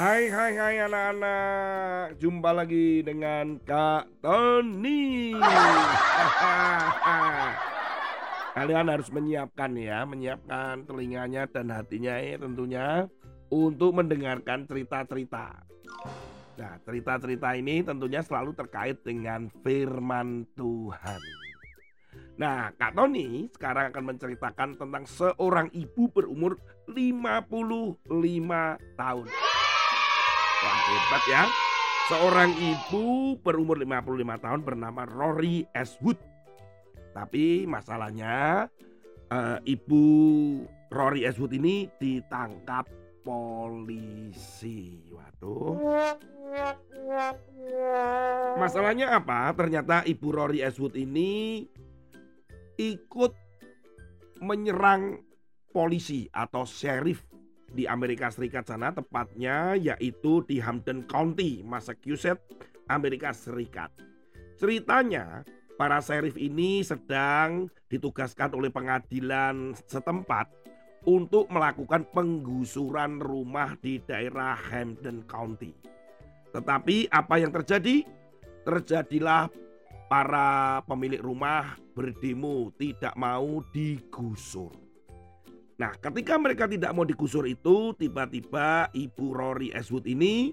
Hai hai hai anak-anak. Jumpa lagi dengan Kak Tony. Kalian harus menyiapkan ya Menyiapkan telinganya dan hatinya ya tentunya Untuk mendengarkan cerita-cerita. Nah cerita-cerita ini tentunya selalu terkait dengan firman Tuhan. Nah, Kak Tony sekarang akan menceritakan tentang seorang ibu berumur 55 tahun. Wah hebat ya. Seorang ibu berumur 55 tahun bernama Rory S. Wood. Tapi masalahnya uh, ibu Rory S. Wood ini ditangkap polisi. Waduh. Masalahnya apa? Ternyata ibu Rory S. Wood ini ikut menyerang polisi atau sheriff di Amerika Serikat sana tepatnya yaitu di Hampton County, Massachusetts, Amerika Serikat. Ceritanya para sheriff ini sedang ditugaskan oleh pengadilan setempat untuk melakukan penggusuran rumah di daerah Hampton County. Tetapi apa yang terjadi? Terjadilah para pemilik rumah berdemo tidak mau digusur. Nah, ketika mereka tidak mau digusur itu, tiba-tiba Ibu Rory Eswood ini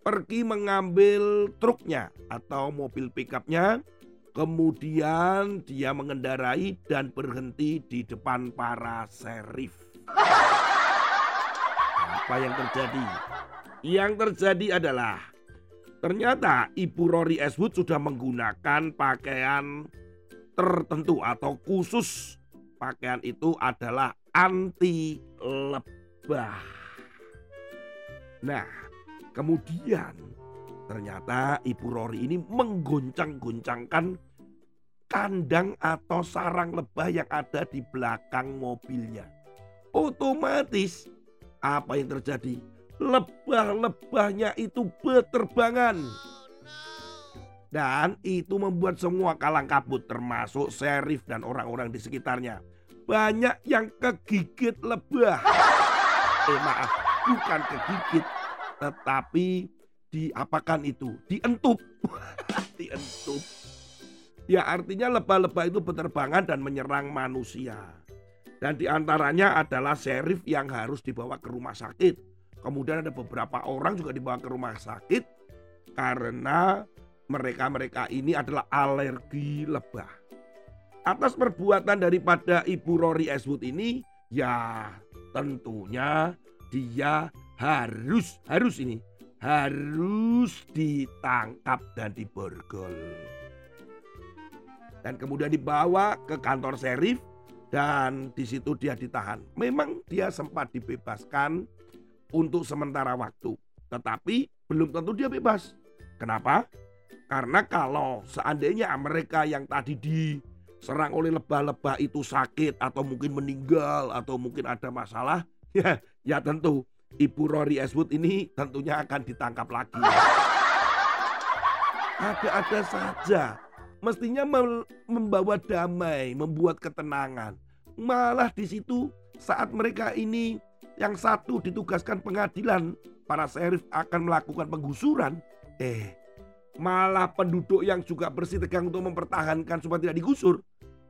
pergi mengambil truknya atau mobil pickupnya, kemudian dia mengendarai dan berhenti di depan para serif. Apa yang terjadi? Yang terjadi adalah Ternyata Ibu Rory Eswood sudah menggunakan pakaian tertentu atau khusus. Pakaian itu adalah anti lebah. Nah, kemudian ternyata Ibu Rory ini menggoncang-goncangkan kandang atau sarang lebah yang ada di belakang mobilnya. Otomatis apa yang terjadi? lebah-lebahnya itu berterbangan. Dan itu membuat semua kalang kabut termasuk serif dan orang-orang di sekitarnya. Banyak yang kegigit lebah. Eh maaf, bukan kegigit. Tetapi diapakan itu? Dientup. Dientup. Ya artinya lebah-lebah itu berterbangan dan menyerang manusia. Dan di antaranya adalah serif yang harus dibawa ke rumah sakit Kemudian ada beberapa orang juga dibawa ke rumah sakit karena mereka-mereka ini adalah alergi lebah. Atas perbuatan daripada Ibu Rory Eswood ini, ya tentunya dia harus harus ini harus ditangkap dan diborgol. Dan kemudian dibawa ke kantor serif dan di situ dia ditahan. Memang dia sempat dibebaskan untuk sementara waktu. Tetapi belum tentu dia bebas. Kenapa? Karena kalau seandainya mereka yang tadi diserang oleh lebah-lebah itu sakit atau mungkin meninggal atau mungkin ada masalah, ya ya tentu Ibu Rory Eswood ini tentunya akan ditangkap lagi. Ada-ada saja. Mestinya membawa damai, membuat ketenangan. Malah di situ saat mereka ini yang satu ditugaskan pengadilan, para serif akan melakukan penggusuran. Eh, malah penduduk yang juga bersih tegang untuk mempertahankan supaya tidak digusur.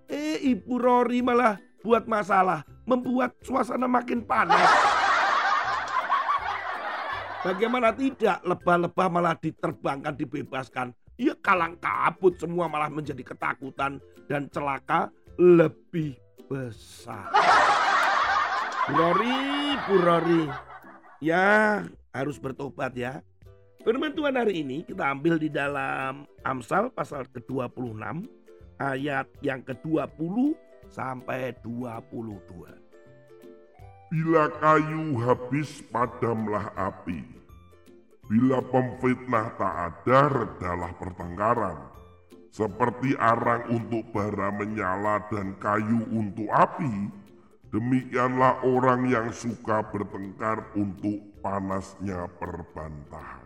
Eh, Ibu Rory malah buat masalah, membuat suasana makin panas. Bagaimana tidak lebah-lebah malah diterbangkan, dibebaskan. Ya kalang kabut semua malah menjadi ketakutan dan celaka lebih besar. Burori, Burori. Ya, harus bertobat ya. Firman Tuhan hari ini kita ambil di dalam Amsal pasal ke-26 ayat yang ke-20 sampai 22. Bila kayu habis padamlah api. Bila pemfitnah tak ada redalah pertengkaran. Seperti arang untuk bara menyala dan kayu untuk api, Demikianlah orang yang suka bertengkar untuk panasnya perbantahan.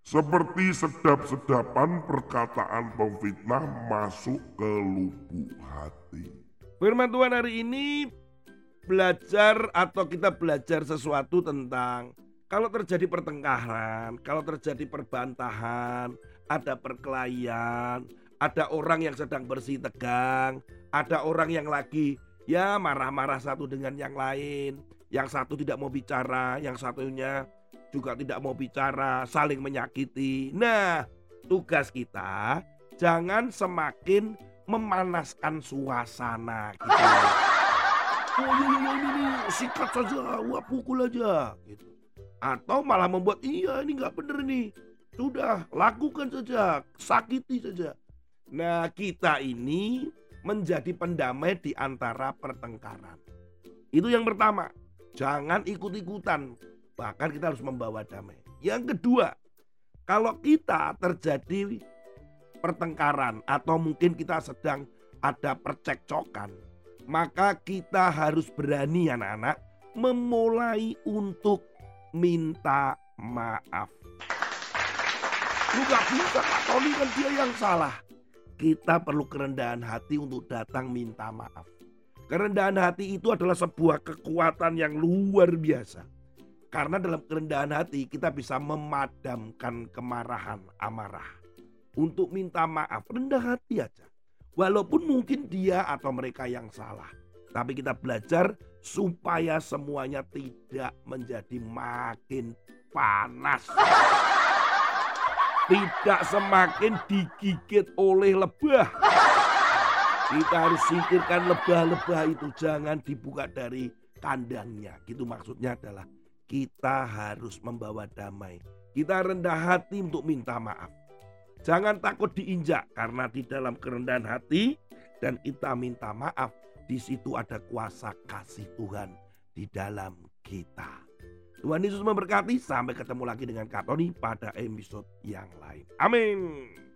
Seperti sedap-sedapan perkataan pemfitnah masuk ke lubuk hati. Firman Tuhan hari ini belajar atau kita belajar sesuatu tentang kalau terjadi pertengkaran, kalau terjadi perbantahan, ada perkelahian, ada orang yang sedang bersih tegang, ada orang yang lagi ya marah-marah satu dengan yang lain, yang satu tidak mau bicara, yang satunya juga tidak mau bicara, saling menyakiti. Nah, tugas kita jangan semakin memanaskan suasana gitu. Oh iya, iya, iya ini sikat saja, wah pukul aja gitu. Atau malah membuat iya ini nggak bener nih. Sudah lakukan saja, sakiti saja. Nah kita ini menjadi pendamai di antara pertengkaran. Itu yang pertama. Jangan ikut-ikutan. Bahkan kita harus membawa damai. Yang kedua, kalau kita terjadi pertengkaran atau mungkin kita sedang ada percekcokan, maka kita harus berani anak-anak memulai untuk minta maaf. Lu gak bisa Pak Tony kan dia yang salah. Kita perlu kerendahan hati untuk datang minta maaf. Kerendahan hati itu adalah sebuah kekuatan yang luar biasa. Karena dalam kerendahan hati kita bisa memadamkan kemarahan, amarah. Untuk minta maaf, rendah hati aja. Walaupun mungkin dia atau mereka yang salah. Tapi kita belajar supaya semuanya tidak menjadi makin panas. Tidak semakin digigit oleh lebah. Kita harus singkirkan lebah-lebah itu jangan dibuka dari kandangnya. Gitu maksudnya adalah kita harus membawa damai. Kita rendah hati untuk minta maaf. Jangan takut diinjak karena di dalam kerendahan hati dan kita minta maaf di situ ada kuasa kasih Tuhan di dalam kita. Tuhan Yesus memberkati. Sampai ketemu lagi dengan Kak Tony pada episode yang lain. Amin.